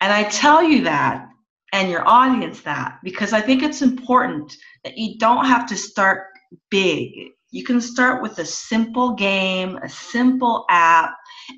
And I tell you that and your audience that because I think it's important that you don't have to start big. You can start with a simple game, a simple app,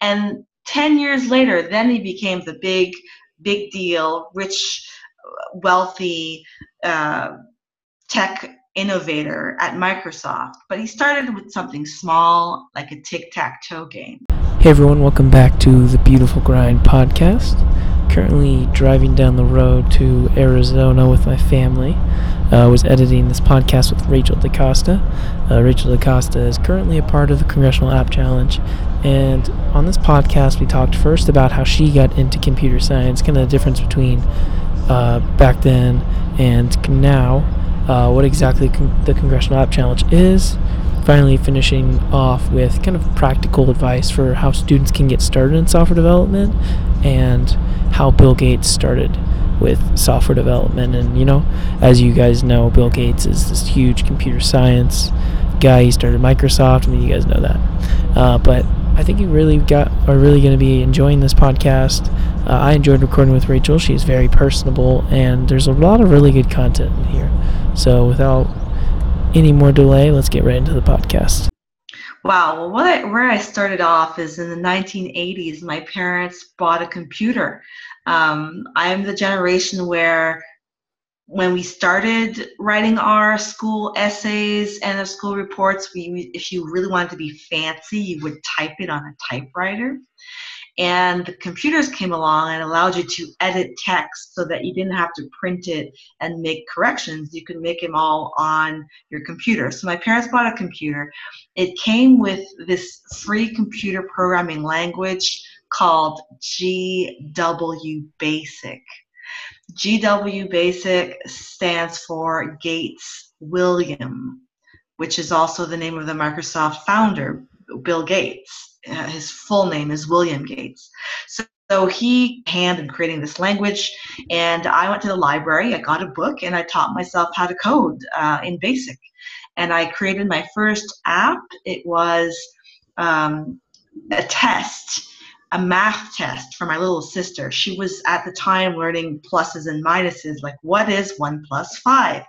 and 10 years later, then he became the big, big deal, rich, wealthy uh, tech innovator at Microsoft. But he started with something small, like a tic tac toe game. Hey everyone, welcome back to the Beautiful Grind podcast. Currently driving down the road to Arizona with my family. I uh, was editing this podcast with Rachel DaCosta. Uh, Rachel DaCosta is currently a part of the Congressional App Challenge. And on this podcast, we talked first about how she got into computer science, kind of the difference between uh, back then and now, uh, what exactly con- the Congressional App Challenge is, finally finishing off with kind of practical advice for how students can get started in software development and how Bill Gates started with software development. And, you know, as you guys know, Bill Gates is this huge computer science guy. He started Microsoft. I mean, you guys know that. Uh, but I think you really got are really going to be enjoying this podcast. Uh, I enjoyed recording with Rachel. She's very personable, and there's a lot of really good content in here. So, without any more delay, let's get right into the podcast. Wow. Well, what I, where I started off is in the 1980s. My parents bought a computer. Um, I'm the generation where when we started writing our school essays and the school reports, we if you really wanted to be fancy, you would type it on a typewriter and the computers came along and allowed you to edit text so that you didn't have to print it and make corrections. You could make them all on your computer. So my parents bought a computer. It came with this free computer programming language called gw basic. Gw basic stands for gates william which is also the name of the microsoft founder bill gates uh, his full name is William Gates. So, so he hand in creating this language, and I went to the library. I got a book, and I taught myself how to code uh, in BASIC. And I created my first app. It was um, a test a math test for my little sister. She was at the time learning pluses and minuses, like what is one plus five?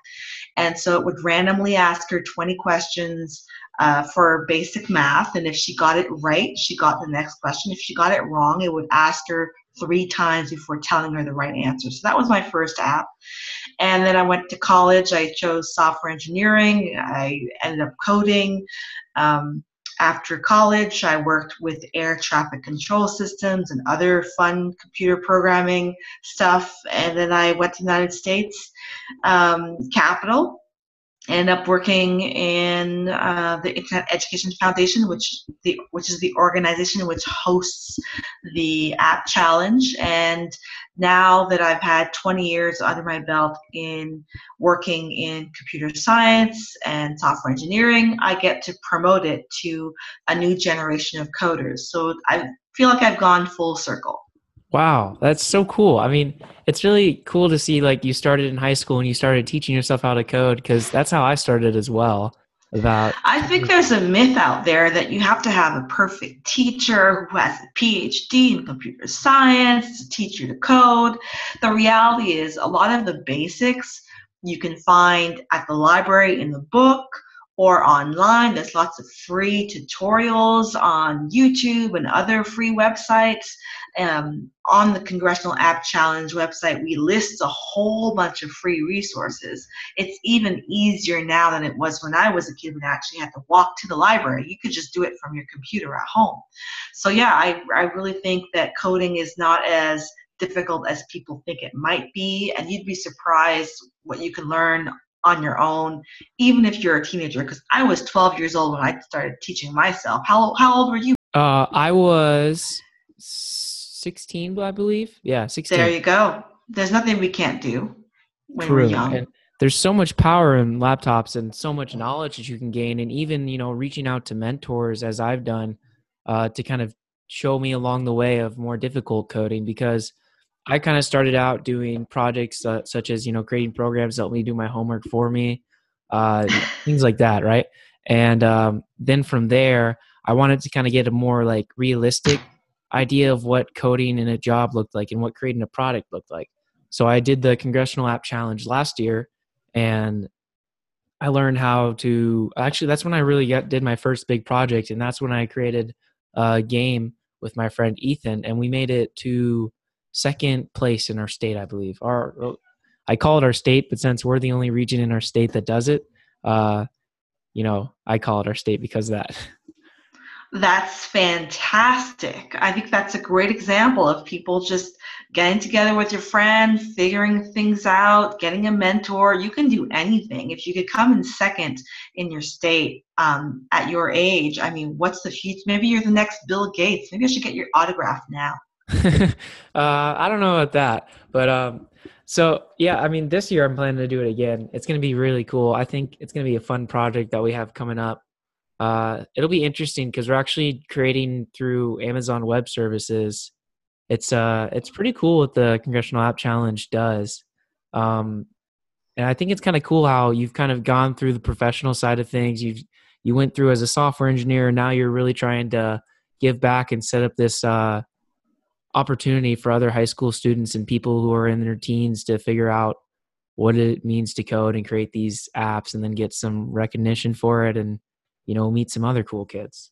And so it would randomly ask her 20 questions uh, for basic math. And if she got it right, she got the next question. If she got it wrong, it would ask her three times before telling her the right answer. So that was my first app. And then I went to college. I chose software engineering. I ended up coding. Um, after college, I worked with air traffic control systems and other fun computer programming stuff. And then I went to the United States um, Capitol ended up working in uh, the Internet Education Foundation, which the which is the organization which hosts the App Challenge. And now that I've had 20 years under my belt in working in computer science and software engineering, I get to promote it to a new generation of coders. So I feel like I've gone full circle. Wow, that's so cool. I mean, it's really cool to see like you started in high school and you started teaching yourself how to code because that's how I started as well. About I think there's a myth out there that you have to have a perfect teacher who has a PhD in computer science to teach you to code. The reality is a lot of the basics you can find at the library in the book or online. There's lots of free tutorials on YouTube and other free websites. Um, on the Congressional App Challenge website, we list a whole bunch of free resources. It's even easier now than it was when I was a kid I actually had to walk to the library. You could just do it from your computer at home. So, yeah, I, I really think that coding is not as difficult as people think it might be, and you'd be surprised what you can learn on your own, even if you're a teenager. Because I was 12 years old when I started teaching myself. How how old were you? Uh, I was 16, I believe. Yeah, 16. There you go. There's nothing we can't do when True. we're young. And there's so much power in laptops and so much knowledge that you can gain, and even you know reaching out to mentors as I've done uh, to kind of show me along the way of more difficult coding because I kind of started out doing projects uh, such as you know creating programs that help me do my homework for me, uh, things like that, right? And um, then from there, I wanted to kind of get a more like realistic idea of what coding in a job looked like and what creating a product looked like. So I did the Congressional App Challenge last year, and I learned how to actually. That's when I really got, did my first big project, and that's when I created a game with my friend Ethan, and we made it to second place in our state, I believe. Our I call it our state, but since we're the only region in our state that does it, uh, you know, I call it our state because of that. That's fantastic. I think that's a great example of people just getting together with your friend, figuring things out, getting a mentor. You can do anything. If you could come in second in your state um, at your age, I mean, what's the future? Maybe you're the next Bill Gates. Maybe I should get your autograph now. uh, I don't know about that, but um, so yeah, I mean, this year I'm planning to do it again. It's going to be really cool. I think it's going to be a fun project that we have coming up uh, it'll be interesting because we're actually creating through Amazon Web Services. It's uh, it's pretty cool what the Congressional App Challenge does, um, and I think it's kind of cool how you've kind of gone through the professional side of things. You you went through as a software engineer, and now you're really trying to give back and set up this uh, opportunity for other high school students and people who are in their teens to figure out what it means to code and create these apps, and then get some recognition for it and you know, meet some other cool kids.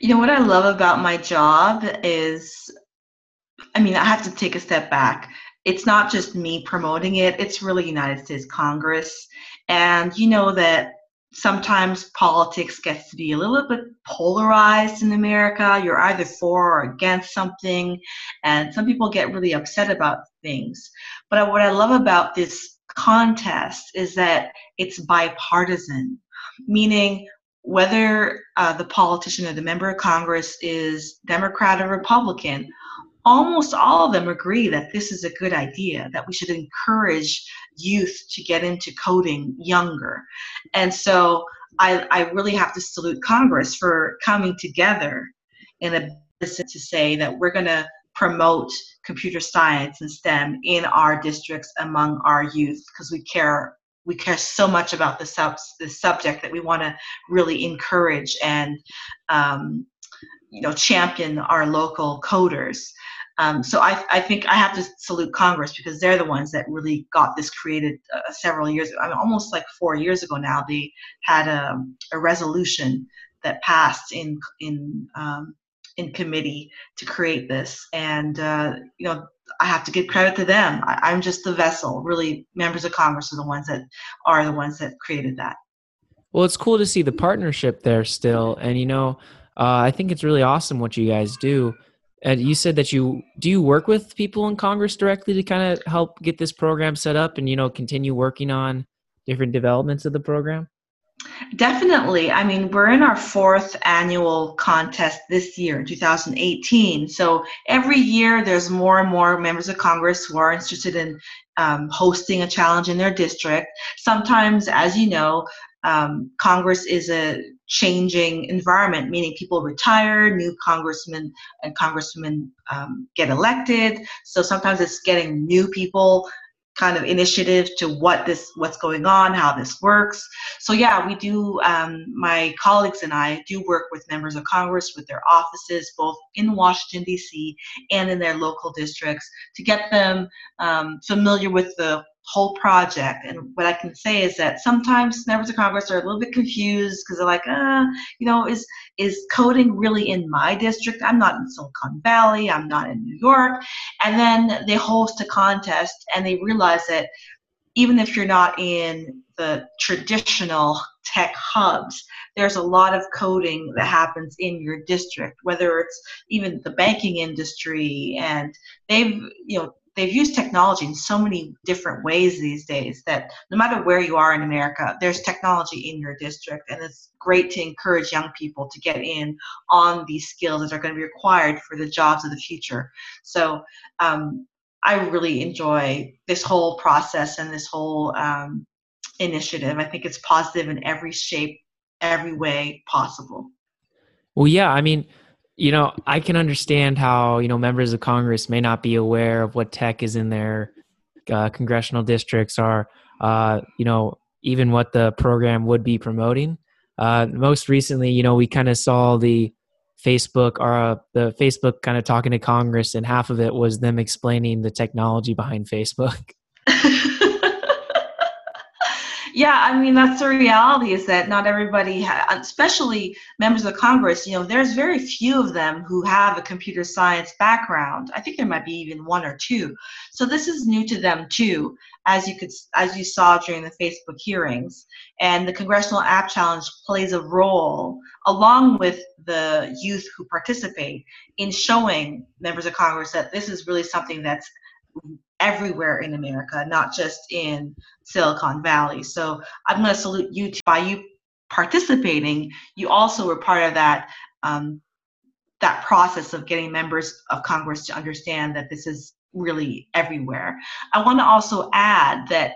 You know what I love about my job is I mean, I have to take a step back. It's not just me promoting it, it's really United States Congress. And you know that sometimes politics gets to be a little bit polarized in America. You're either for or against something, and some people get really upset about things. But what I love about this contest is that it's bipartisan, meaning whether uh, the politician or the member of Congress is Democrat or Republican, almost all of them agree that this is a good idea, that we should encourage youth to get into coding younger. And so I, I really have to salute Congress for coming together in a business to say that we're going to promote computer science and STEM in our districts among our youth because we care we care so much about the, sub, the subject that we want to really encourage and um, you know champion our local coders. Um, so I, I, think I have to salute Congress because they're the ones that really got this created uh, several years ago. I mean, almost like four years ago now. They had a, a resolution that passed in in um, in committee to create this, and uh, you know I have to give credit to them. I, am just the vessel. Really, members of Congress are the ones that are the ones that created that. Well, it's cool to see the partnership there still, and you know, uh, I think it's really awesome what you guys do. And you said that you do you work with people in Congress directly to kind of help get this program set up, and you know, continue working on different developments of the program. Definitely. I mean, we're in our fourth annual contest this year, 2018. So every year there's more and more members of Congress who are interested in um, hosting a challenge in their district. Sometimes, as you know, um, Congress is a changing environment, meaning people retire, new congressmen and congresswomen um, get elected. So sometimes it's getting new people kind of initiative to what this what's going on how this works so yeah we do um, my colleagues and i do work with members of congress with their offices both in washington d.c and in their local districts to get them um, familiar with the whole project. And what I can say is that sometimes members of Congress are a little bit confused because they're like, uh, you know, is is coding really in my district? I'm not in Silicon Valley. I'm not in New York. And then they host a contest and they realize that even if you're not in the traditional tech hubs, there's a lot of coding that happens in your district, whether it's even the banking industry, and they've, you know, they've used technology in so many different ways these days that no matter where you are in America, there's technology in your district, and it's great to encourage young people to get in on these skills that are going to be required for the jobs of the future. So um, I really enjoy this whole process and this whole um, initiative. I think it's positive in every shape, every way possible. Well, yeah, I mean you know, I can understand how, you know, members of Congress may not be aware of what tech is in their uh, congressional districts or, uh, you know, even what the program would be promoting. Uh, most recently, you know, we kind of saw the Facebook or uh, the Facebook kind of talking to Congress, and half of it was them explaining the technology behind Facebook. yeah, I mean that's the reality is that not everybody, ha- especially members of Congress, you know, there's very few of them who have a computer science background. I think there might be even one or two. So this is new to them too, as you could as you saw during the Facebook hearings. And the Congressional App Challenge plays a role along with the youth who participate in showing members of Congress that this is really something that's everywhere in America, not just in Silicon Valley. So I'm going to salute you by you participating. You also were part of that um, that process of getting members of Congress to understand that this is really everywhere. I want to also add that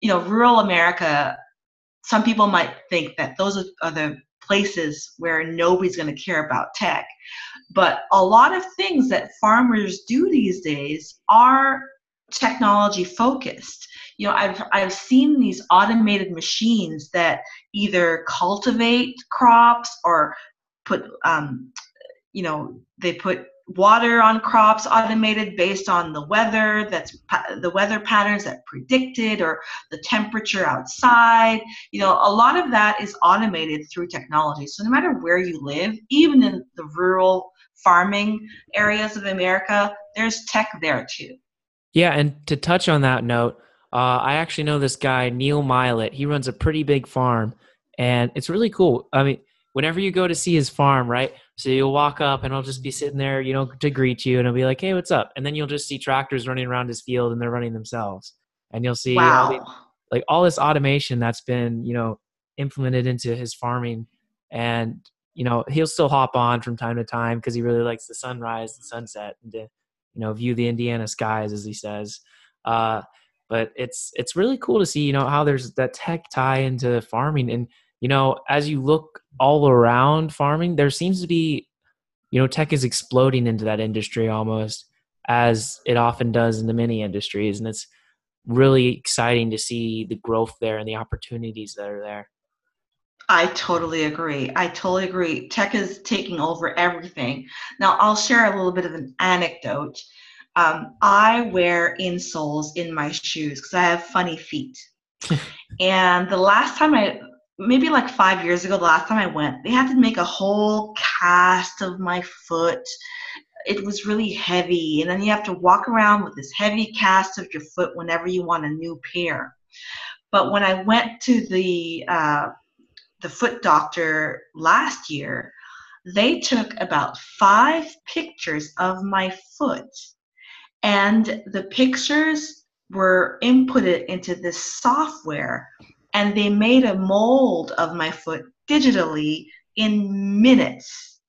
you know rural America. Some people might think that those are the places where nobody's going to care about tech. But a lot of things that farmers do these days are technology focused. You know, I've I've seen these automated machines that either cultivate crops or put um, you know they put water on crops automated based on the weather that's the weather patterns that predicted or the temperature outside. You know a lot of that is automated through technology. So no matter where you live even in the rural farming areas of america there's tech there too yeah and to touch on that note uh, i actually know this guy neil milet he runs a pretty big farm and it's really cool i mean whenever you go to see his farm right so you'll walk up and he'll just be sitting there, you know, to greet you and he'll be like, Hey, what's up? And then you'll just see tractors running around his field and they're running themselves. And you'll see wow. all the, like all this automation that's been, you know, implemented into his farming. And, you know, he'll still hop on from time to time because he really likes the sunrise and sunset and to, you know, view the Indiana skies, as he says. Uh, but it's it's really cool to see, you know, how there's that tech tie into farming and you know, as you look all around farming, there seems to be, you know, tech is exploding into that industry almost as it often does in the many industries. And it's really exciting to see the growth there and the opportunities that are there. I totally agree. I totally agree. Tech is taking over everything. Now, I'll share a little bit of an anecdote. Um, I wear insoles in my shoes because I have funny feet. and the last time I maybe like five years ago, the last time I went, they had to make a whole cast of my foot. It was really heavy, and then you have to walk around with this heavy cast of your foot whenever you want a new pair. But when I went to the uh, the foot doctor last year, they took about five pictures of my foot, and the pictures were inputted into this software and they made a mold of my foot digitally in minutes.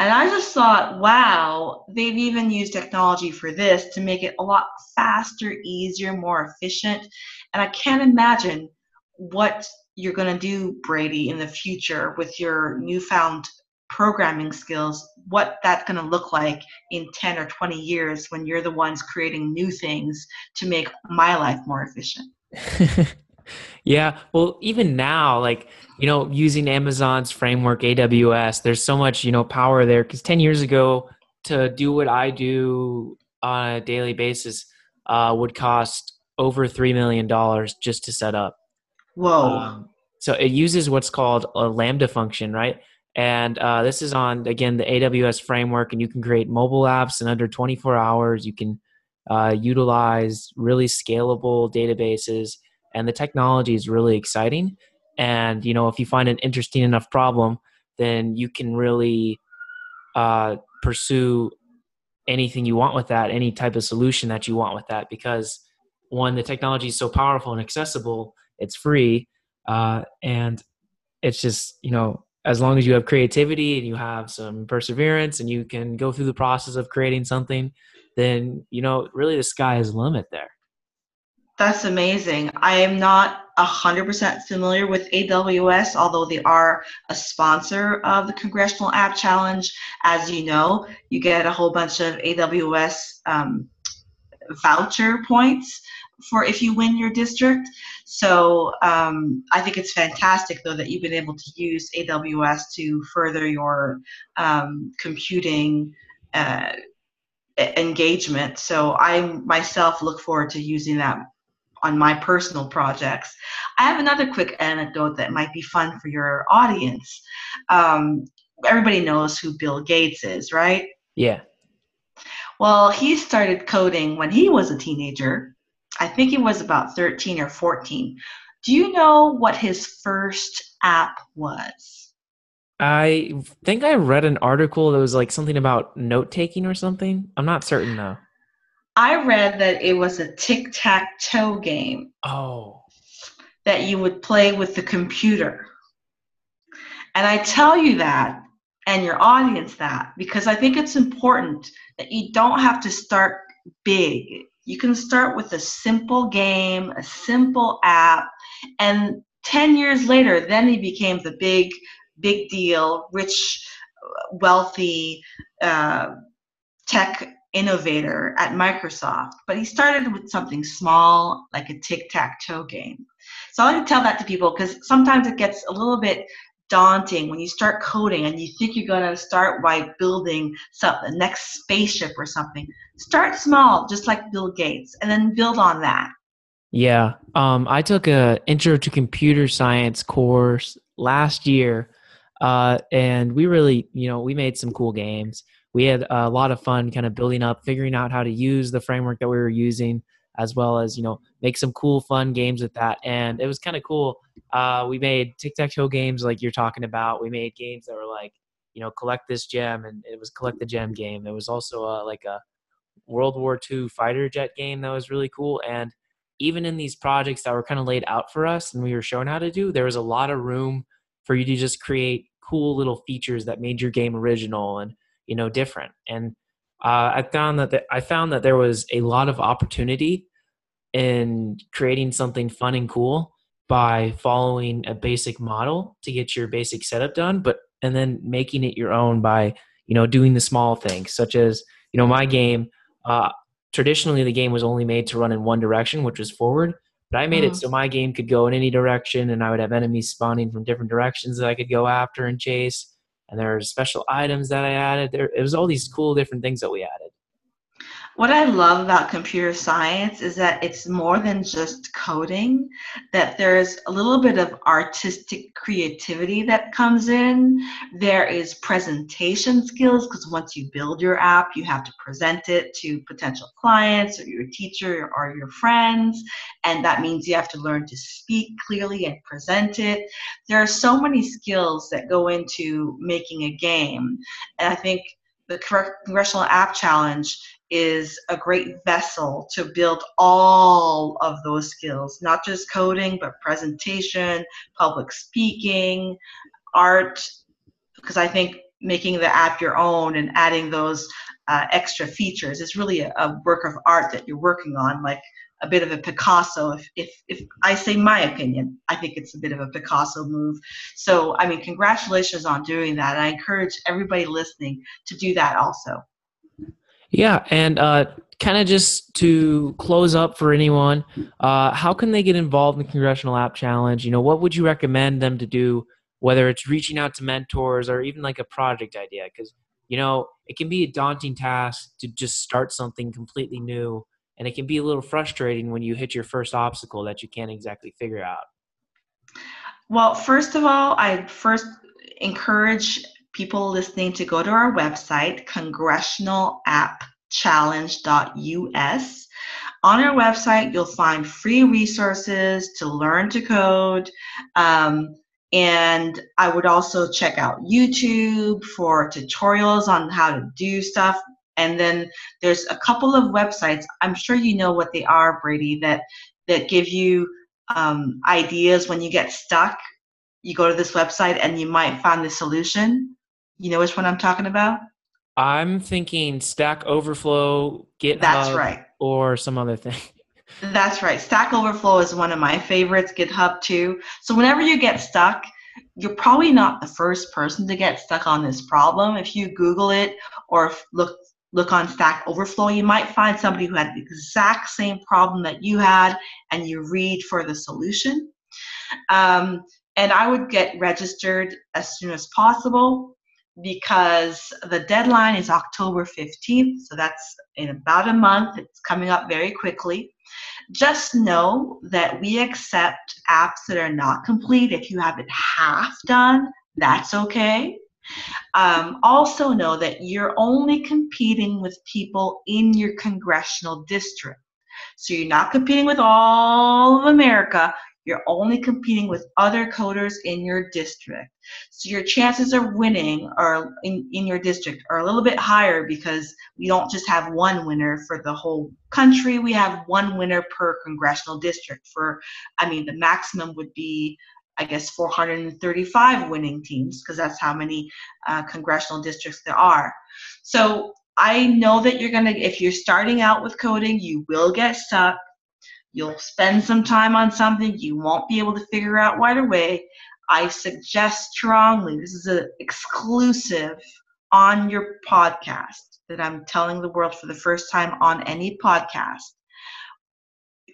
And I just thought, wow, they've even used technology for this to make it a lot faster, easier, more efficient. And I can't imagine what you're going to do, Brady, in the future with your newfound programming skills, what that's going to look like in 10 or 20 years when you're the ones creating new things to make my life more efficient. yeah. Well, even now, like, you know, using Amazon's framework, AWS, there's so much, you know, power there. Because 10 years ago, to do what I do on a daily basis uh, would cost over $3 million just to set up. Whoa. Um, so it uses what's called a Lambda function, right? And uh, this is on, again, the AWS framework, and you can create mobile apps in under 24 hours. You can uh, utilize really scalable databases and the technology is really exciting and you know if you find an interesting enough problem then you can really uh, pursue anything you want with that any type of solution that you want with that because one the technology is so powerful and accessible it's free uh, and it's just you know as long as you have creativity and you have some perseverance and you can go through the process of creating something then you know really the sky is the limit there that's amazing. I am not 100% familiar with AWS, although they are a sponsor of the Congressional App Challenge. As you know, you get a whole bunch of AWS um, voucher points for if you win your district. So um, I think it's fantastic, though, that you've been able to use AWS to further your um, computing uh, engagement. So I myself look forward to using that on my personal projects. I have another quick anecdote that might be fun for your audience. Um, everybody knows who Bill Gates is, right? Yeah. Well, he started coding when he was a teenager. I think he was about 13 or 14. Do you know what his first app was? I think I read an article that was like something about note taking or something. I'm not certain though. I read that it was a tic tac toe game. Oh. That you would play with the computer. And I tell you that and your audience that because I think it's important that you don't have to start big. You can start with a simple game, a simple app, and 10 years later, then he became the big, big deal, rich, wealthy uh, tech innovator at Microsoft. But he started with something small, like a tic tac toe game. So I like to tell that to people because sometimes it gets a little bit daunting when you start coding and you think you're going to start by building some, the next spaceship or something. Start small, just like Bill Gates, and then build on that. Yeah, um, I took a intro to computer science course last year, uh, and we really, you know, we made some cool games. We had a lot of fun, kind of building up, figuring out how to use the framework that we were using, as well as you know, make some cool, fun games with that. And it was kind of cool uh, we made tic tac toe games like you're talking about. We made games that were like, you know, collect this gem, and it was collect the gem game. There was also a, like a World War II fighter jet game that was really cool. And even in these projects that were kind of laid out for us and we were shown how to do, there was a lot of room for you to just create cool little features that made your game original and you know different. And uh, I found that the, I found that there was a lot of opportunity in creating something fun and cool by following a basic model to get your basic setup done, but and then making it your own by you know doing the small things such as you know my game. Uh, traditionally, the game was only made to run in one direction, which was forward. But I made mm-hmm. it so my game could go in any direction, and I would have enemies spawning from different directions that I could go after and chase. And there are special items that I added. There, it was all these cool different things that we added. What I love about computer science is that it's more than just coding, that there's a little bit of artistic creativity that comes in. There is presentation skills because once you build your app, you have to present it to potential clients or your teacher or your friends. And that means you have to learn to speak clearly and present it. There are so many skills that go into making a game. And I think the Congressional App Challenge is a great vessel to build all of those skills, not just coding, but presentation, public speaking, art, because I think making the app your own and adding those uh, extra features is really a, a, work of art that you're working on, like a bit of a Picasso. If, if, if I say my opinion, I think it's a bit of a Picasso move. So, I mean, congratulations on doing that. I encourage everybody listening to do that also. Yeah, and uh, kind of just to close up for anyone, uh, how can they get involved in the Congressional App Challenge? You know, what would you recommend them to do, whether it's reaching out to mentors or even like a project idea? Because, you know, it can be a daunting task to just start something completely new, and it can be a little frustrating when you hit your first obstacle that you can't exactly figure out. Well, first of all, I first encourage people listening to go to our website, congressionalappchallenge.us. On our website, you'll find free resources to learn to code. Um, and I would also check out YouTube for tutorials on how to do stuff. And then there's a couple of websites, I'm sure you know what they are, Brady, that, that give you um, ideas when you get stuck. You go to this website and you might find the solution. You know which one I'm talking about? I'm thinking Stack Overflow, GitHub, That's right. or some other thing. That's right. Stack Overflow is one of my favorites, GitHub too. So whenever you get stuck, you're probably not the first person to get stuck on this problem. If you Google it or look look on Stack Overflow, you might find somebody who had the exact same problem that you had, and you read for the solution. Um, and I would get registered as soon as possible because the deadline is October 15th, so that's in about a month. It's coming up very quickly. Just know that we accept apps that are not complete. If you have it half done, that's okay. Um, also, know that you're only competing with people in your congressional district. So you're not competing with all of America, you're only competing with other coders in your district. So your chances of winning are in, in your district are a little bit higher because we don't just have one winner for the whole country. We have one winner per congressional district. For I mean the maximum would be I guess 435 winning teams because that's how many uh, congressional districts there are. So I know that you're gonna if you're starting out with coding, you will get stuck You'll spend some time on something you won't be able to figure out right away. I suggest strongly, this is an exclusive on your podcast that I'm telling the world for the first time on any podcast.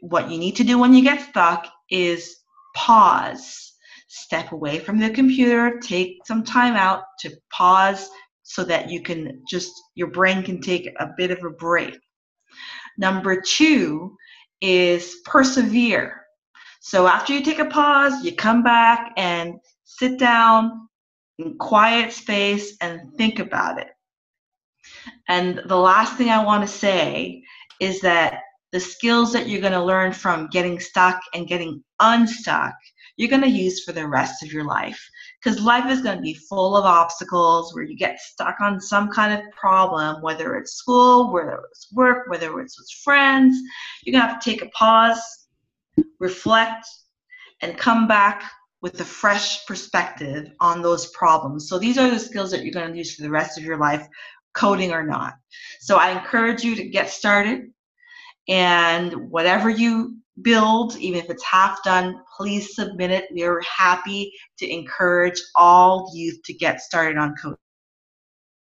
What you need to do when you get stuck is pause, step away from the computer, take some time out to pause so that you can just, your brain can take a bit of a break. Number two, is persevere. So after you take a pause, you come back and sit down in quiet space and think about it. And the last thing I want to say is that the skills that you're going to learn from getting stuck and getting unstuck, you're going to use for the rest of your life. Because life is going to be full of obstacles where you get stuck on some kind of problem, whether it's school, whether it's work, whether it's with friends. You're going to have to take a pause, reflect, and come back with a fresh perspective on those problems. So these are the skills that you're going to use for the rest of your life, coding or not. So I encourage you to get started and whatever you build, even if it's half done, please submit it. We're happy to encourage all youth to get started on coding.